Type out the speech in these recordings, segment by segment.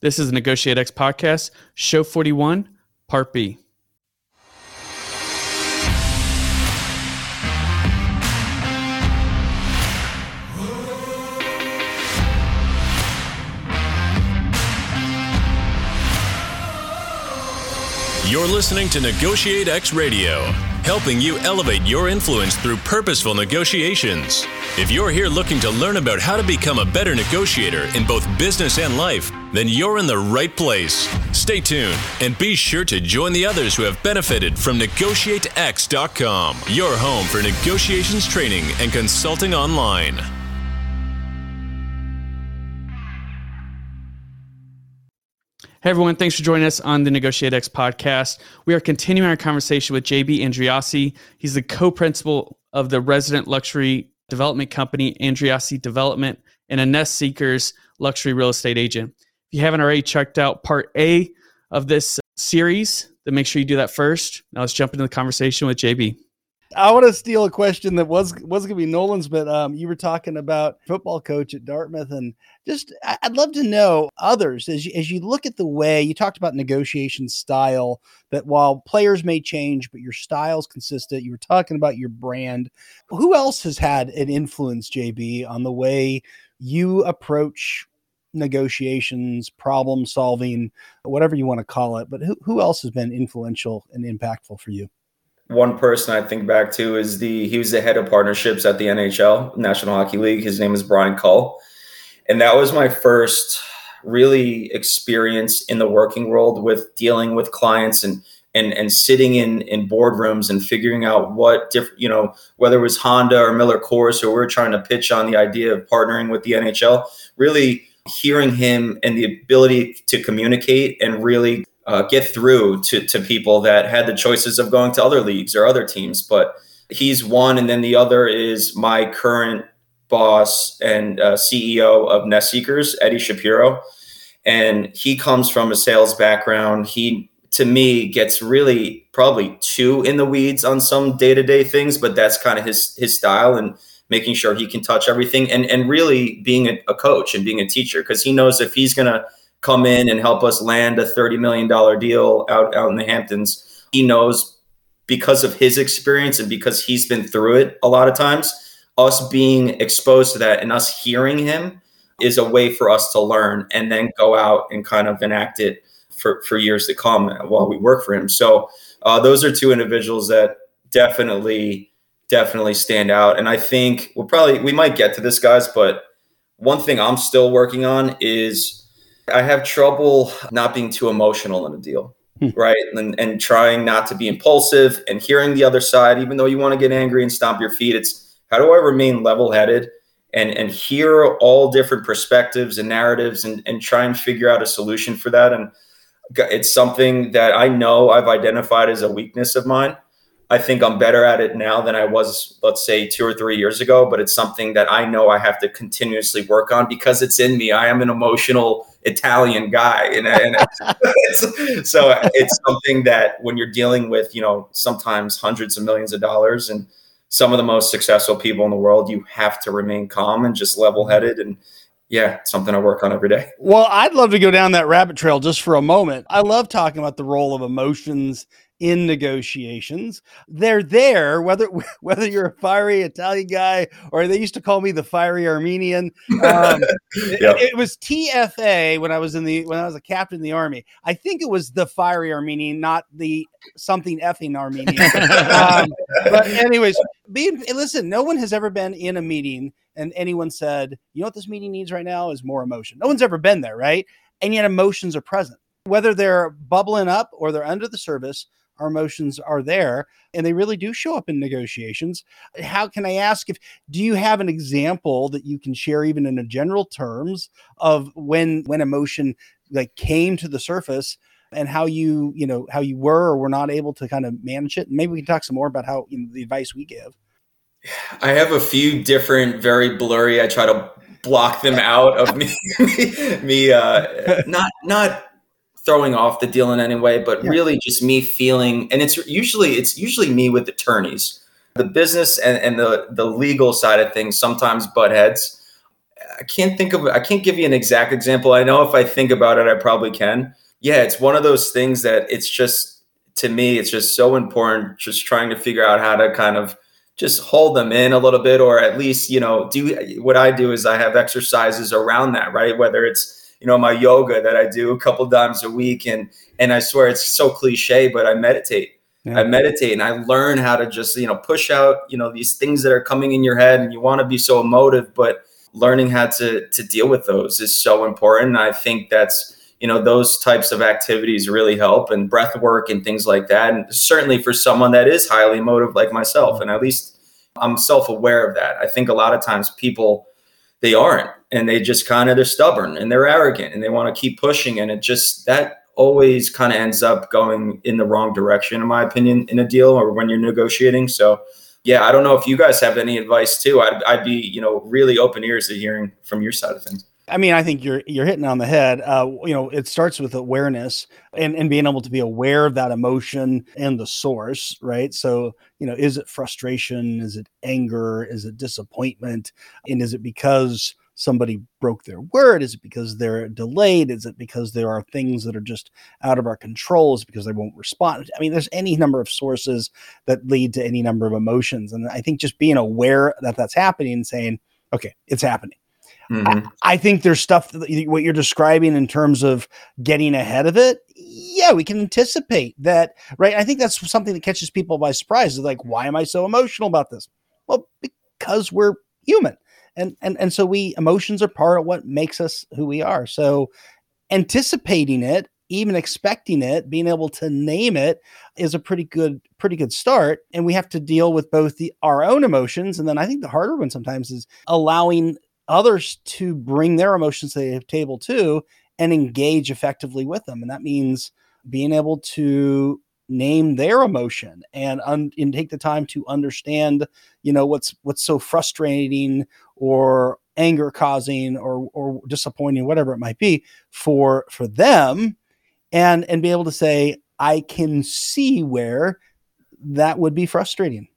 This is Negotiate X podcast, show 41, part B. You're listening to Negotiate X Radio, helping you elevate your influence through purposeful negotiations. If you're here looking to learn about how to become a better negotiator in both business and life, then you're in the right place. Stay tuned and be sure to join the others who have benefited from NegotiateX.com, your home for negotiations training and consulting online. Hey everyone, thanks for joining us on the Negotiate X podcast. We are continuing our conversation with JB Andreassi. He's the co-principal of the resident luxury development company Andreassi Development and a Nest Seekers luxury real estate agent. You haven't already checked out part A of this series, then make sure you do that first. Now let's jump into the conversation with JB. I want to steal a question that was was going to be Nolan's, but um, you were talking about football coach at Dartmouth, and just I'd love to know others as you, as you look at the way you talked about negotiation style. That while players may change, but your style's consistent. You were talking about your brand. Who else has had an influence, JB, on the way you approach negotiations, problem solving, whatever you want to call it? But who who else has been influential and impactful for you? one person I think back to is the he was the head of partnerships at the NHL National Hockey League. His name is Brian Cull, and that was my first really experience in the working world with dealing with clients and and and sitting in in boardrooms and figuring out what different you know whether it was Honda or Miller Coors or we are trying to pitch on the idea of partnering with the NHL. Really hearing him and the ability to communicate and really uh, get through to, to people that had the choices of going to other leagues or other teams. But he's one, and then the other is my current boss and uh, CEO of Nest Seekers, Eddie Shapiro, and he comes from a sales background. He to me gets really probably too in the weeds on some day-to-day things but that's kind of his his style and making sure he can touch everything and and really being a, a coach and being a teacher because he knows if he's going to come in and help us land a $30 million deal out, out in the Hamptons. He knows because of his experience and because he's been through it a lot of times, us being exposed to that and us hearing him is a way for us to learn and then go out and kind of enact it for, for years to come while we work for him. So uh, those are two individuals that definitely, definitely stand out. And I think we'll probably, we might get to this guys, but one thing I'm still working on is I have trouble not being too emotional in a deal, hmm. right? And, and trying not to be impulsive and hearing the other side, even though you want to get angry and stomp your feet. It's how do I remain level headed and, and hear all different perspectives and narratives and, and try and figure out a solution for that. And it's something that I know I've identified as a weakness of mine. I think I'm better at it now than I was, let's say, two or three years ago. But it's something that I know I have to continuously work on because it's in me. I am an emotional Italian guy, and, and it's, so it's something that when you're dealing with, you know, sometimes hundreds of millions of dollars and some of the most successful people in the world, you have to remain calm and just level-headed and yeah, something I work on every day. Well, I'd love to go down that rabbit trail just for a moment. I love talking about the role of emotions in negotiations. They're there, whether whether you're a fiery Italian guy or they used to call me the fiery Armenian. Um, yep. it, it, was TFA when I was in the when I was a captain in the army. I think it was the fiery Armenian, not the something effing Armenian. um, but anyways, being listen, no one has ever been in a meeting and anyone said, you know what this meeting needs right now is more emotion. No one's ever been there, right? And yet emotions are present. Whether they're bubbling up or they're under the surface, our emotions are there and they really do show up in negotiations. How can i ask if do you have an example that you can share even in a general terms of when when emotion like came to the surface and how you you know how you were or were not able to kind of manage it? Maybe we can talk some more about how you know, the advice we give. I have a few different very blurry i try to block them out of me me uh not not throwing off the deal in any way, but yeah. really just me feeling, and it's usually it's usually me with attorneys. The business and, and the the legal side of things sometimes butt heads. I can't think of I can't give you an exact example. I know if I think about it, I probably can. Yeah, it's one of those things that it's just to me, it's just so important. Just trying to figure out how to kind of just hold them in a little bit, or at least you know do what I do is I have exercises around that, right? Whether it's you know my yoga that I do a couple times a week, and and I swear it's so cliche, but I meditate. Yeah. I meditate and I learn how to just, you know, push out, you know, these things that are coming in your head and you want to be so emotive, but learning how to to deal with those is so important. I think that's you know those types of activities really help and breath work and things like that and certainly for someone that is highly emotive like myself mm. and at least i'm self-aware of that i think a lot of times people they aren't and they just kind of they're stubborn and they're arrogant and they want to keep pushing and it just that always kind of ends up going in the wrong direction in my opinion in a deal or when you're negotiating so yeah, I don't know if you guys have any advice too. I'd, I'd be, you know, really open ears to hearing from your side of things. I mean, I think you're you're hitting on the head. Uh, you know, it starts with awareness and and being able to be aware of that emotion and the source, right? So, you know, is it frustration? Is it anger? Is it disappointment? And is it because somebody broke their word? Is it because they're delayed? Is it because there are things that are just out of our control? Is it because they won't respond? I mean, there's any number of sources that lead to any number of emotions. And I think just being aware that that's happening and saying, okay, it's happening. Mm-hmm. I, I, think there's stuff that, what you're describing in terms of getting ahead of it. Yeah, we can anticipate that, right? I think that's something that catches people by surprise. Is like, why am I so emotional about this? Well, because we're human and and and so we emotions are part of what makes us who we are so anticipating it even expecting it being able to name it is a pretty good pretty good start and we have to deal with both the our own emotions and then i think the harder one sometimes is allowing others to bring their emotions to the table too and engage effectively with them and that means being able to name their emotion and, un- and take the time to understand you know what's what's so frustrating or anger causing or or disappointing whatever it might be for for them and and be able to say i can see where that would be frustrating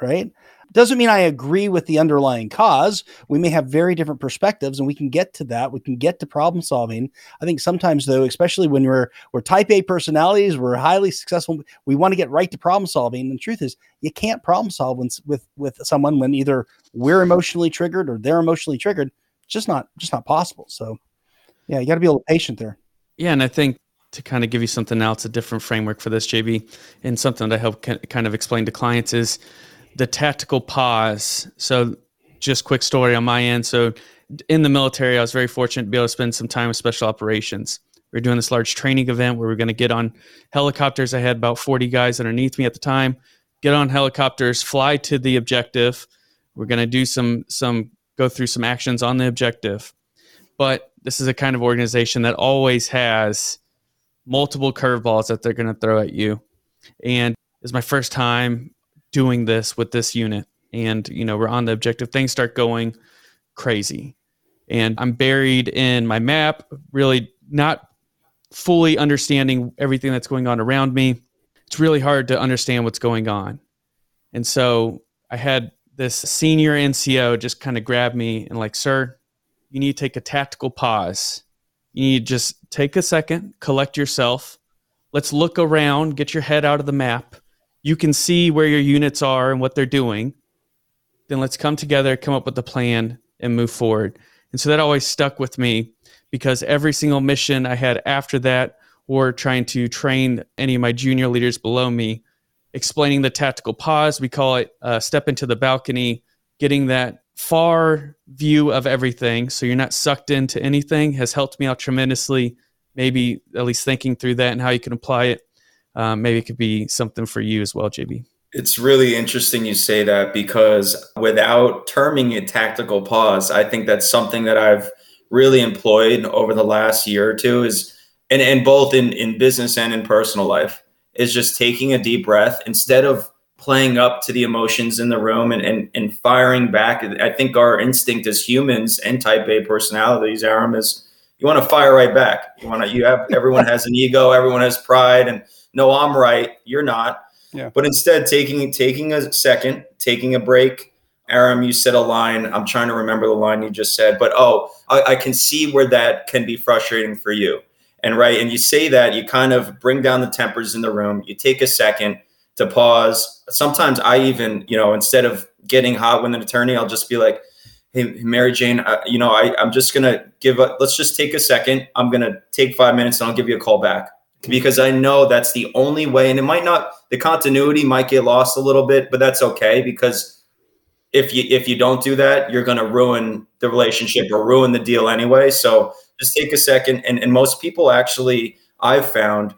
right doesn't mean I agree with the underlying cause. We may have very different perspectives, and we can get to that. We can get to problem solving. I think sometimes, though, especially when we're we're type A personalities, we're highly successful. We want to get right to problem solving. And the truth is, you can't problem solve when, with with someone when either we're emotionally triggered or they're emotionally triggered. It's just not just not possible. So, yeah, you got to be a little patient there. Yeah, and I think to kind of give you something else, a different framework for this, JB, and something that I help kind of explain to clients is the tactical pause. So, just quick story on my end. So, in the military, I was very fortunate to be able to spend some time with special operations. We are doing this large training event where we are going to get on helicopters. I had about 40 guys underneath me at the time. Get on helicopters, fly to the objective. We're going to do some some go through some actions on the objective. But this is a kind of organization that always has multiple curveballs that they're going to throw at you. And it's my first time doing this with this unit. And you know we're on the objective. Things start going crazy. And i'm buried in my map really not fully understanding everything that's going on around me. It's really hard to understand what's going on. And so i had this senior nco just kind of grab me and like sir you need to take a tactical pause. You need to just take a second collect yourself. Let's look around get your head out of the map you can see where your units are and what they're doing, then let's come together, come up with a plan, and move forward. And so that always stuck with me because every single mission I had after that, or trying to train any of my junior leaders below me, explaining the tactical pause. We call it uh, step into the balcony, getting that far view of everything so you're not sucked into anything has helped me out tremendously. Maybe at least thinking through that and how you can apply it um, maybe it could be something for you as well, JB. It's really interesting you say that because without terming it tactical pause, I think that's something that I've really employed over the last year or two is and, and both in, in business and in personal life is just taking a deep breath instead of playing up to the emotions in the room and, and, and firing back. I think our instinct as humans and type A personalities, Aram, is you want to fire right back. You want to, you have, everyone has an ego, everyone has pride and no, I'm right, you're not. Yeah. But instead, taking taking a second, taking a break, Aram, you said a line. I'm trying to remember the line you just said, but oh, I, I can see where that can be frustrating for you. And right, and you say that you kind of bring down the tempers in the room. You take a second to pause. Sometimes I even, you know, instead of getting hot with an attorney, I'll just be like, "Hey, Mary Jane, I, you know, I, I'm just gonna give a. Let's just take a second. I'm gonna take five minutes, and I'll give you a call back because I know that's the only way. And it might not. The continuity might get lost a little bit, but that's okay because if you if you don't do that, you're going to ruin the relationship or ruin the deal anyway. So just take a second. And, and most people actually, I've found,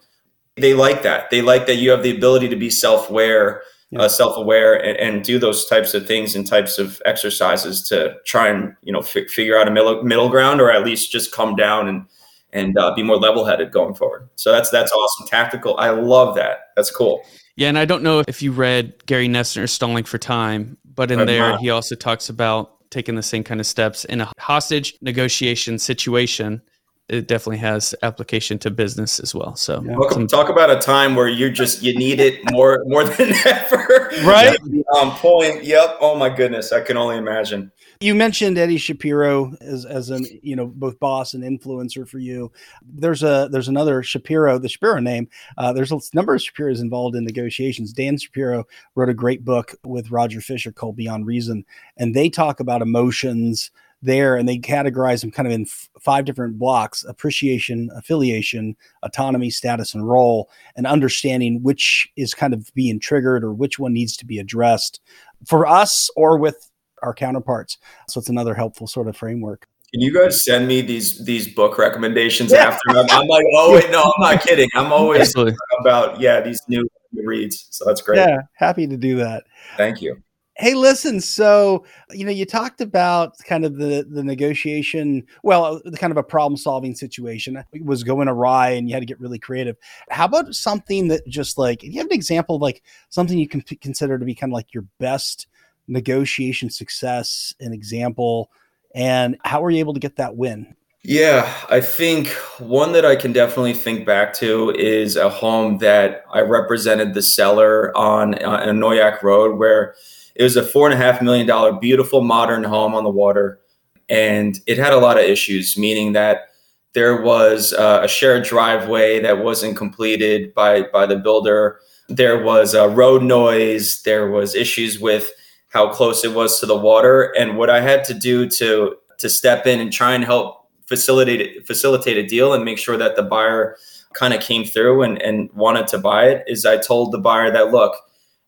they like that. They like that you have the ability to be self aware, yeah. uh, self aware, and, and, do those types of things and types of exercises to try and you know f- figure out a middle middle ground, or at least just come down and and uh, be more level headed going forward. So that's that's awesome. Tactical. I love that. That's cool. Yeah, and I don't know if you read Gary Noesner's Stalling for Time, but in there, he also talks about taking the same kind of steps in a hostage negotiation situation. It definitely has application to business as well. So, yeah. Welcome, talk about a time where you just you need it more more than ever. Right on point. Yep. Oh my goodness, I can only imagine. You mentioned Eddie Shapiro as as an you know both boss and influencer for you. There's a there's another Shapiro, the Shapiro name. Uh, there's a number of Shapiros involved in negotiations. Dan Shapiro wrote a great book with Roger Fisher called Beyond Reason, and they talk about emotions there and they categorize them kind of in f- five different blocks appreciation affiliation autonomy status and role and understanding which is kind of being triggered or which one needs to be addressed for us or with our counterparts. So it's another helpful sort of framework. Can you guys send me these these book recommendations yeah. after? I'm, I'm, like, oh wait, no, I'm not kidding. I'm always about yeah these new reads. So that's great. Yeah, happy to do that. Thank you. Hey, listen. So you know, you talked about kind of the the negotiation. Well, the kind of a problem solving situation it was going awry, and you had to get really creative. How about something that just like you have an example of like something you can p- consider to be kind of like your best negotiation success, an example, and how were you able to get that win? Yeah, I think one that I can definitely think back to is a home that I represented the seller on, on Noyac Road, where it was a four and a half million dollar beautiful modern home on the water, and it had a lot of issues, meaning that there was uh, a shared driveway that wasn't completed by by the builder. There was a road noise. There was issues with how close it was to the water and what I had to do to to step in and try and help facilitate facilitate a deal and make sure that the buyer kind of came through and, and wanted to buy it is I told the buyer that look,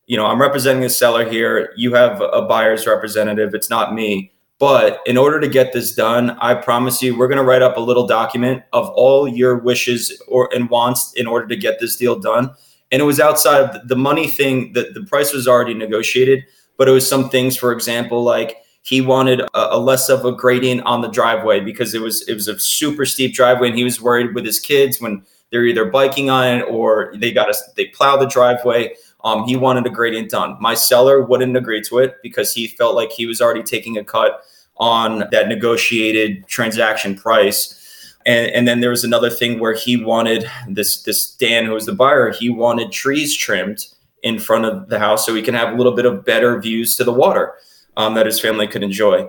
you know, I'm representing the seller here. You have a buyer's representative. It's not me. But in order to get this done, I promise you, we're going to write up a little document of all your wishes or and wants in order to get this deal done. And it was outside of the money thing that the price was already negotiated but it was some things, for example, like he wanted a, a, less of a gradient on the driveway because it was it was a super steep driveway, and he was worried with his kids when they're either biking on it or they got they plow the driveway. Um, he wanted a gradient done. My seller wouldn't agree to it because he felt like he was already taking a cut on that negotiated transaction price. And, and then there was another thing where he wanted this this Dan who was the buyer, he wanted trees trimmed in front of the house so he can have a little bit of better views to the water um, that his family could enjoy.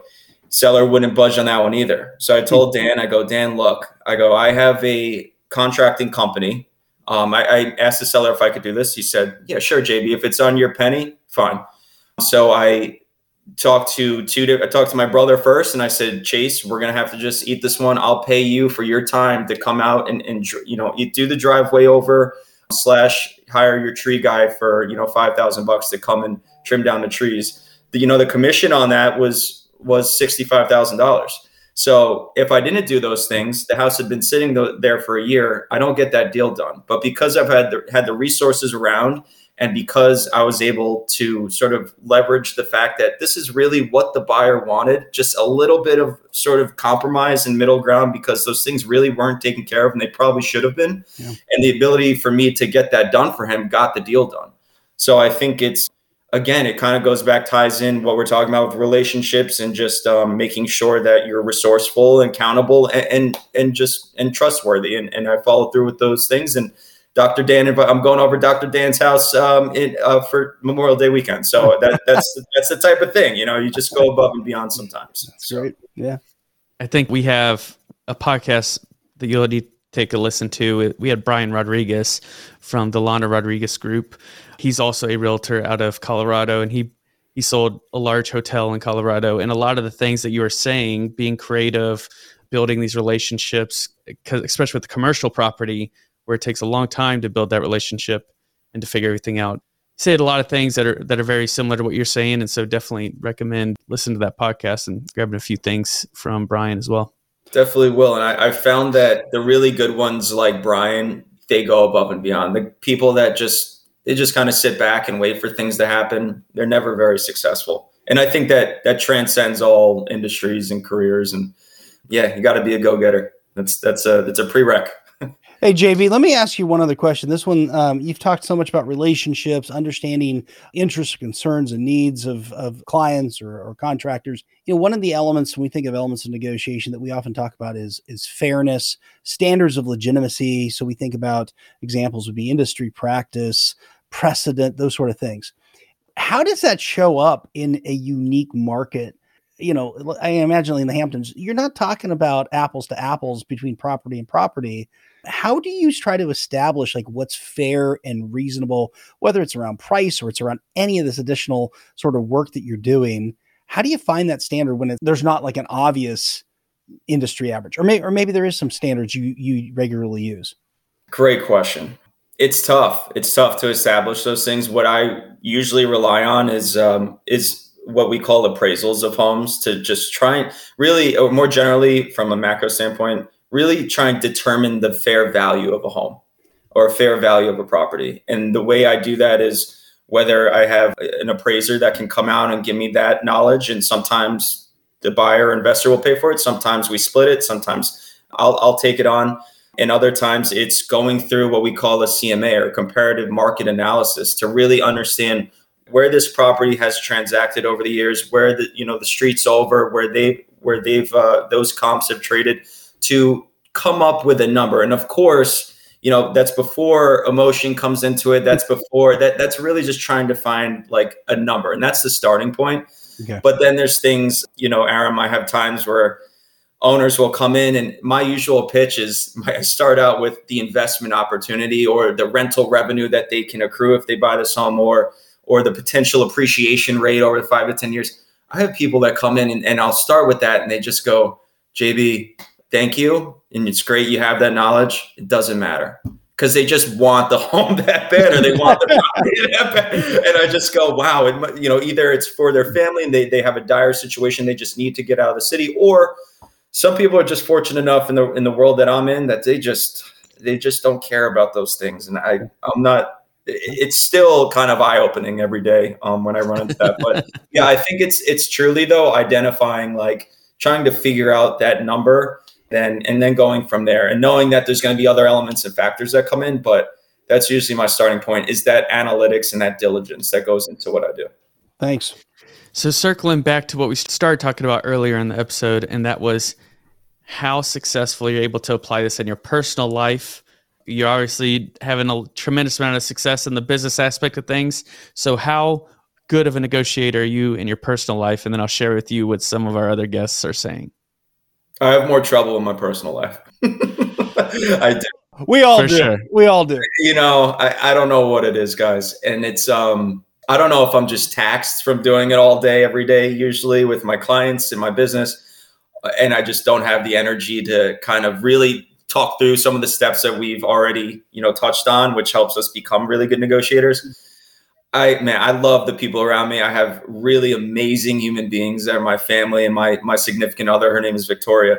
Seller wouldn't budge on that one either. So I told Dan, I go, Dan, look, I go, I have a contracting company. Um, I, I asked the seller if I could do this. He said, Yeah, sure, JB. If it's on your penny, fine. So I talked to two. I talked to my brother first, and I said, Chase, we're gonna have to just eat this one. I'll pay you for your time to come out and, and you know do the driveway over slash hire your tree guy for you know five thousand bucks to come and trim down the trees. The, you know the commission on that was was sixty five thousand dollars. So if I didn't do those things, the house had been sitting there for a year. I don't get that deal done. But because I've had the, had the resources around and because I was able to sort of leverage the fact that this is really what the buyer wanted, just a little bit of sort of compromise and middle ground because those things really weren't taken care of and they probably should have been. Yeah. And the ability for me to get that done for him got the deal done. So I think it's, again, it kind of goes back, ties in what we're talking about with relationships and just um, making sure that you're resourceful and accountable and, and, and just and trustworthy. And, and I follow through with those things. And Dr. Dan, I'm going over Dr. Dan's house um, in, uh, for Memorial Day weekend. So that, that's that's the type of thing, you know. You just go above and beyond sometimes. That's so. great. Yeah, I think we have a podcast that you'll need to take a listen to. We had Brian Rodriguez from the Lana Rodriguez Group. He's also a realtor out of Colorado, and he he sold a large hotel in Colorado. And a lot of the things that you were saying, being creative, building these relationships, especially with the commercial property, where it takes a long time to build that relationship and to figure everything out. Said a lot of things that are that are very similar to what you're saying, and so definitely recommend listening to that podcast and grabbing a few things from Brian as well. Definitely will, and I, I found that the really good ones like Brian, they go above and beyond. The people that just they just kind of sit back and wait for things to happen. They're never very successful, and I think that that transcends all industries and careers. And yeah, you got to be a go getter. That's that's a that's a prereq. Hey, JB, let me ask you one other question. This one, um, you've talked so much about relationships, understanding interests, concerns, and needs of, of clients or, or contractors. You know, one of the elements when we think of elements of negotiation that we often talk about is is fairness, standards of legitimacy. So we think about examples would be industry practice, precedent, those sort of things. How does that show up in a unique market you know, I imagine in the Hamptons, you're not talking about apples to apples between property and property. How do you try to establish like what's fair and reasonable whether it's around price or it's around any of this additional sort of work that you're doing? How do you find that standard when it, there's not like an obvious industry average? Or, may, or maybe there is some standards you you regularly use. Great question. It's tough. It's tough to establish those things. What i usually rely on is um, is what we call appraisals of homes to just try and really or more generally from a macro standpoint really try and determine the fair value of a home or fair value of a property. And the way I do that is whether I have an appraiser that can come out and give me that knowledge, and sometimes the buyer investor will pay for it. Sometimes we split it. Sometimes I'll, I'll take it on. And other times it's going through what we call a CMA or comparative market analysis to really understand where this property has transacted over the years, where the you know the streets over, where they where they've uh, those comps have traded to come up with a number. And of course, you know, that's before emotion comes into it. That's before that that's really just trying to find like a number. And that's the starting point. Okay. But then there's things, you know, Aram, I have times where owners will come in and my usual pitch is I start out with the investment opportunity or the rental revenue that they can accrue if they buy this home or or the potential appreciation rate over the five to 10 years. I have people that come in and, and I'll start with that and they just go, JB, thank you. And it's great you have that knowledge. It doesn't matter because they just want the home that bad or they want the property that bad. And I just go, wow, it, you know, either it's for their family and they, they have a dire situation, they just need to get out of the city, or some people are just fortunate enough in the in the world that I'm in that they just they just don't care about those things. And I I'm not it's still kind of eye opening every day um, when I run into that. But yeah, I think it's it's truly though identifying like trying to figure out that number then and then going from there and knowing that there's going to be other elements and factors that come in but that's usually my starting point is that analytics and that diligence that goes into what i do thanks so circling back to what we started talking about earlier in the episode and that was how successful you're able to apply this in your personal life you're obviously having a tremendous amount of success in the business aspect of things so how good of a negotiator are you in your personal life and then i'll share with you what some of our other guests are saying I have more trouble in my personal life. I do. We all For do. Sure. We all do. You know, I, I don't know what it is, guys. And it's um I don't know if I'm just taxed from doing it all day, every day, usually with my clients and my business. And I just don't have the energy to kind of really talk through some of the steps that we've already, you know, touched on, which helps us become really good negotiators. I man, I love the people around me. I have really amazing human beings that are my family and my my significant other. Her name is Victoria.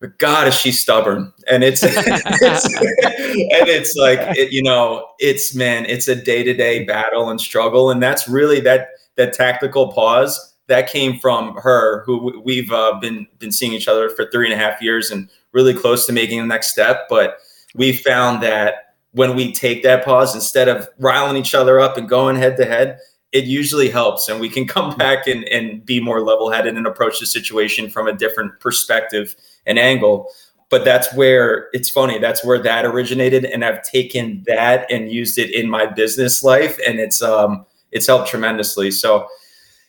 But God, is she stubborn? And it's, it's and it's like it, you know, it's man, it's a day to day battle and struggle, and that's really that that tactical pause that came from her, who we've uh, been been seeing each other for three and a half years and really close to making the next step. But we found that when we take that pause instead of riling each other up and going head to head it usually helps and we can come back and, and be more level headed and approach the situation from a different perspective and angle but that's where it's funny. That's where that originated, and I've taken that and used it in my business life, and it's um it's helped tremendously. So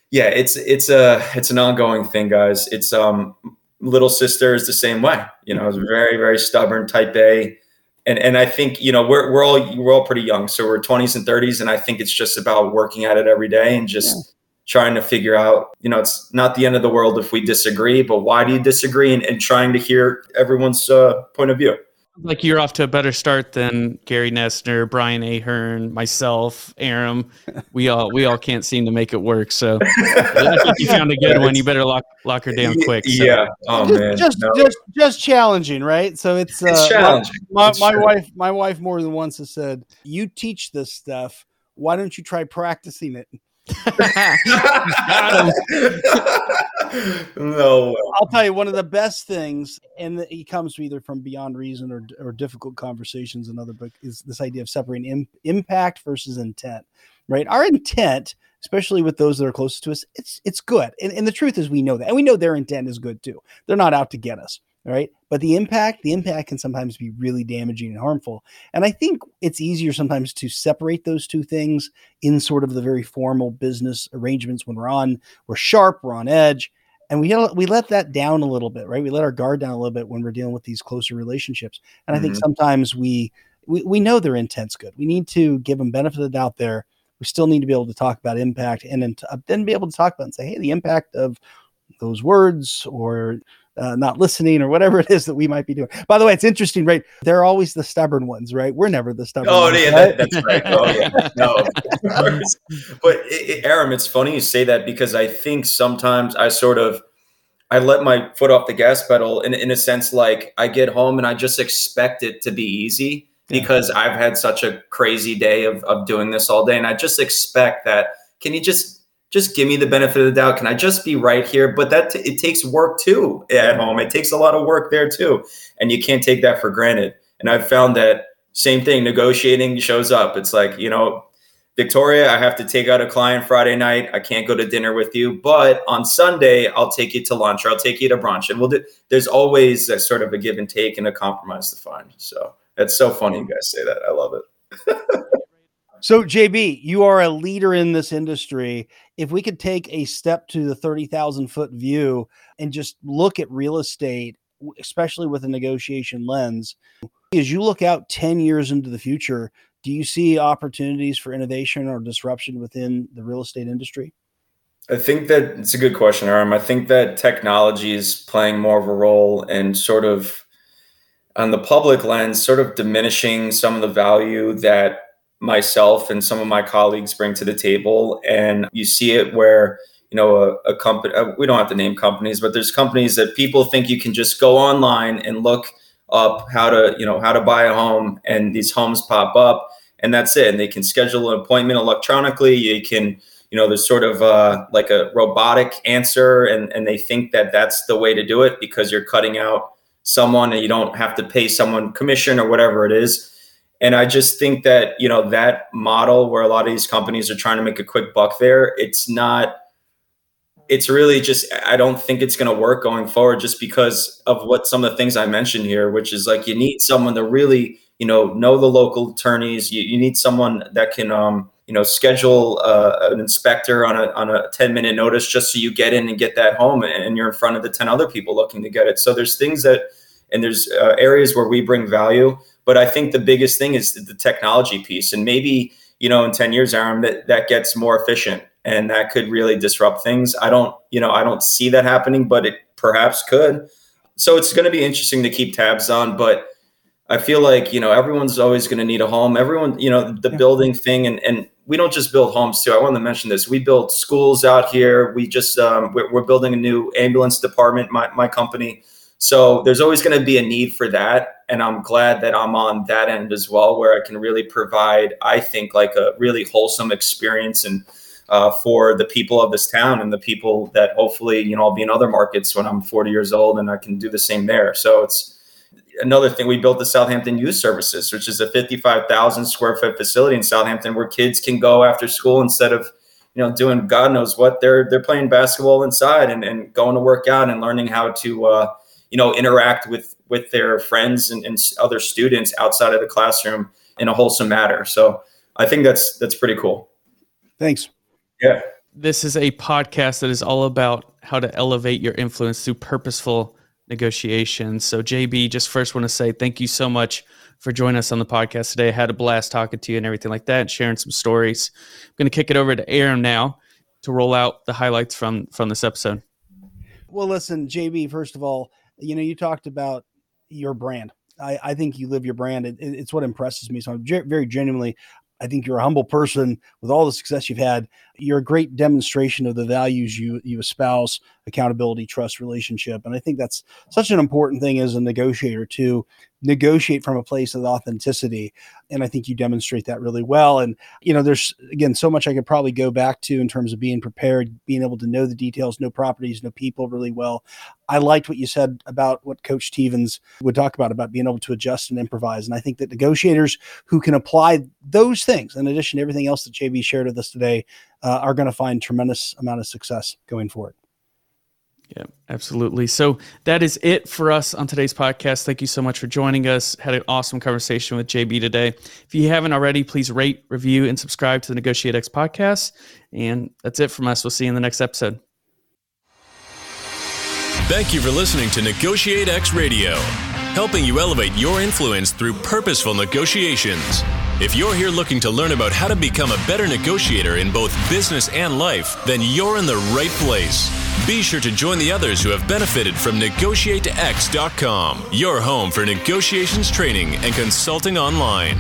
yeah, it's it's a it's an ongoing thing, guys. It's um little sister is the same way. You know, it's very very stubborn, type A, and and I think you know we're we're all we're all pretty young, so we're twenties and thirties, and I think it's just about working at it every day and just. Yeah. Trying to figure out, you know, it's not the end of the world if we disagree, but why do you disagree? And, and trying to hear everyone's uh, point of view like you're off to a better start than Gary Noesner, Brian Ahern, myself, Aram. We all we all can't seem to make it work. So I think you found a good one. You better lock lock her down quick. So. Yeah. Oh just, man. Just no. just just challenging, right? So it's, it's uh, challenging. My, it's my wife my wife more than once has said, "You teach this stuff. Why don't you try practicing it?" No. I'll tell you one of the best things, and it comes either from Beyond Reason or, or difficult conversations. Another book is this idea of separating Im- impact versus intent. Right, our intent, especially with those that are closest to us, it's it's good, and, and the truth is we know that, and we know their intent is good too. They're not out to get us right? But the impact the impact can sometimes be really damaging and harmful. And i think it's easier sometimes to separate those two things in sort of the very formal business arrangements when we're on we're sharp we're on edge and we we let that down a little bit right? We let our guard down a little bit when we're dealing with these closer relationships. And mm-hmm. i think mm-hmm. sometimes we, we we know their intent's good. We need to give them benefit of the doubt there. We still need to be able to talk about impact and then, then be able to talk about and say hey the impact of those words or uh, not listening or whatever it is that we might be doing. By the way, it's interesting, right? They're always the stubborn ones, right? We're never the stubborn. Oh, ones, yeah, right? that, that's right. Oh, yeah. No, but it, it, Aram, it's funny you say that because I think sometimes I sort of I let my foot off the gas pedal in, in a sense, like I get home and I just expect it to be easy because I've had such a crazy day of, of doing this all day. And I just expect that, can you just just give me the benefit of the doubt. Can I just be right here? But that t- it takes work too at home. It takes a lot of work there too, and you can't take that for granted. And I've found that same thing. Negotiating shows up. It's like you know, Victoria, I have to take out a client Friday night. I can't go to dinner with you, but on Sunday I'll take you to lunch or I'll take you to brunch, and we'll do. There's always a sort of a give and take and a compromise to find. So that's so funny you guys say that. I love it. So, JB, you are a leader in this industry. If we could take a step to the 30,000 foot view and just look at real estate, especially with a negotiation lens, as you look out 10 years into the future, do you see opportunities for innovation or disruption within the real estate industry? I think that it's a good question, Aram. I think that technology is playing more of a role and sort of on the public lens, sort of diminishing some of the value that myself and some of my colleagues bring to the table. And you see it where, you know, a, a company, uh, we don't have to name companies, but there's companies that people think you can just go online and look up how to, you know, how to buy a home and these homes pop up and that's it. And they can schedule an appointment electronically. You can, you know, there's sort of uh, like a robotic answer and, and they think that that's the way to do it because you're cutting out someone and you don't have to pay someone commission or whatever it is and I just think that, you know, that model where a lot of these companies are trying to make a quick buck there, it's not, it's really just, I don't think it's going to work going forward just because of what some of the things I mentioned here, which is like you need someone to really, you know, know the local attorneys. You, you need someone that can, um, you know, schedule uh, an inspector on a, on a 10 minute notice just so you get in and get that home and you're in front of the 10 other people looking to get it. So there's things that, and there's uh, areas where we bring value but I think the biggest thing is the technology piece, and maybe you know in ten years, Aram, that that gets more efficient, and that could really disrupt things. I don't, you know, I don't see that happening, but it perhaps could. So it's going to be interesting to keep tabs on, but. I feel like you know everyone's always going to need a home. Everyone, you know, the yeah. building thing, and and we don't just build homes too. I want to mention this. We build schools out here. We just um, we're, we're, building a new ambulance department. My my company. So there's always going to be a need for that. And I'm glad that I'm on that end as well, where I can really provide, I think, like a really wholesome experience and uh, for the people of this town and the people that hopefully, you know, I'll be in other markets when I'm 40 years old and I can do the same there. So it's another thing. We built the Southampton Youth Services, which is a 55,000 square foot facility in Southampton where kids can go after school instead of you know doing god knows what they're they're playing basketball inside and, and going to work out and learning how to uh, you know, interact with with their friends and, and other students outside of the classroom in a wholesome manner. So I think that's that's pretty cool. Thanks. Yeah. This is a podcast that is all about how to elevate your influence through purposeful negotiations. So, JB, just first want to say thank you so much for joining us on the podcast today. I had a blast talking to you and everything like that, and sharing some stories. I'm going to kick it over to Aram now to roll out the highlights from from this episode. Well, listen, JB. First of all, you know you talked about your brand. I, I think you live your brand. It, it's what impresses me. So I'm very genuinely I think you're a humble person with all the success you've had. You're a great demonstration of the values you you espouse: accountability, trust, relationship. And I think that's such an important thing as a negotiator to negotiate from a place of authenticity. And I think you demonstrate that really well. And you know, there's again so much I could probably go back to in terms of being prepared, being able to know the details, know properties, know people really well. I liked what you said about what Coach Teevens would talk about about being able to adjust and improvise. And I think that negotiators who can apply those things, in addition to everything else that JB shared with us today, uh, are going to find tremendous amount of success going forward. Yeah, absolutely. So that is it for us on today's podcast. Thank you so much for joining us. Had an awesome conversation with JB today. If you haven't already, please rate, review, and subscribe to the Negotiate X podcast. And that's it from us. We'll see you in the next episode. Thank you for listening to Negotiate X Radio, helping you elevate your influence through purposeful negotiations. If you're here looking to learn about how to become a better negotiator in both business and life, then you're in the right place. Be sure to join the others who have benefited from NegotiateX.com, your home for negotiations training and consulting online.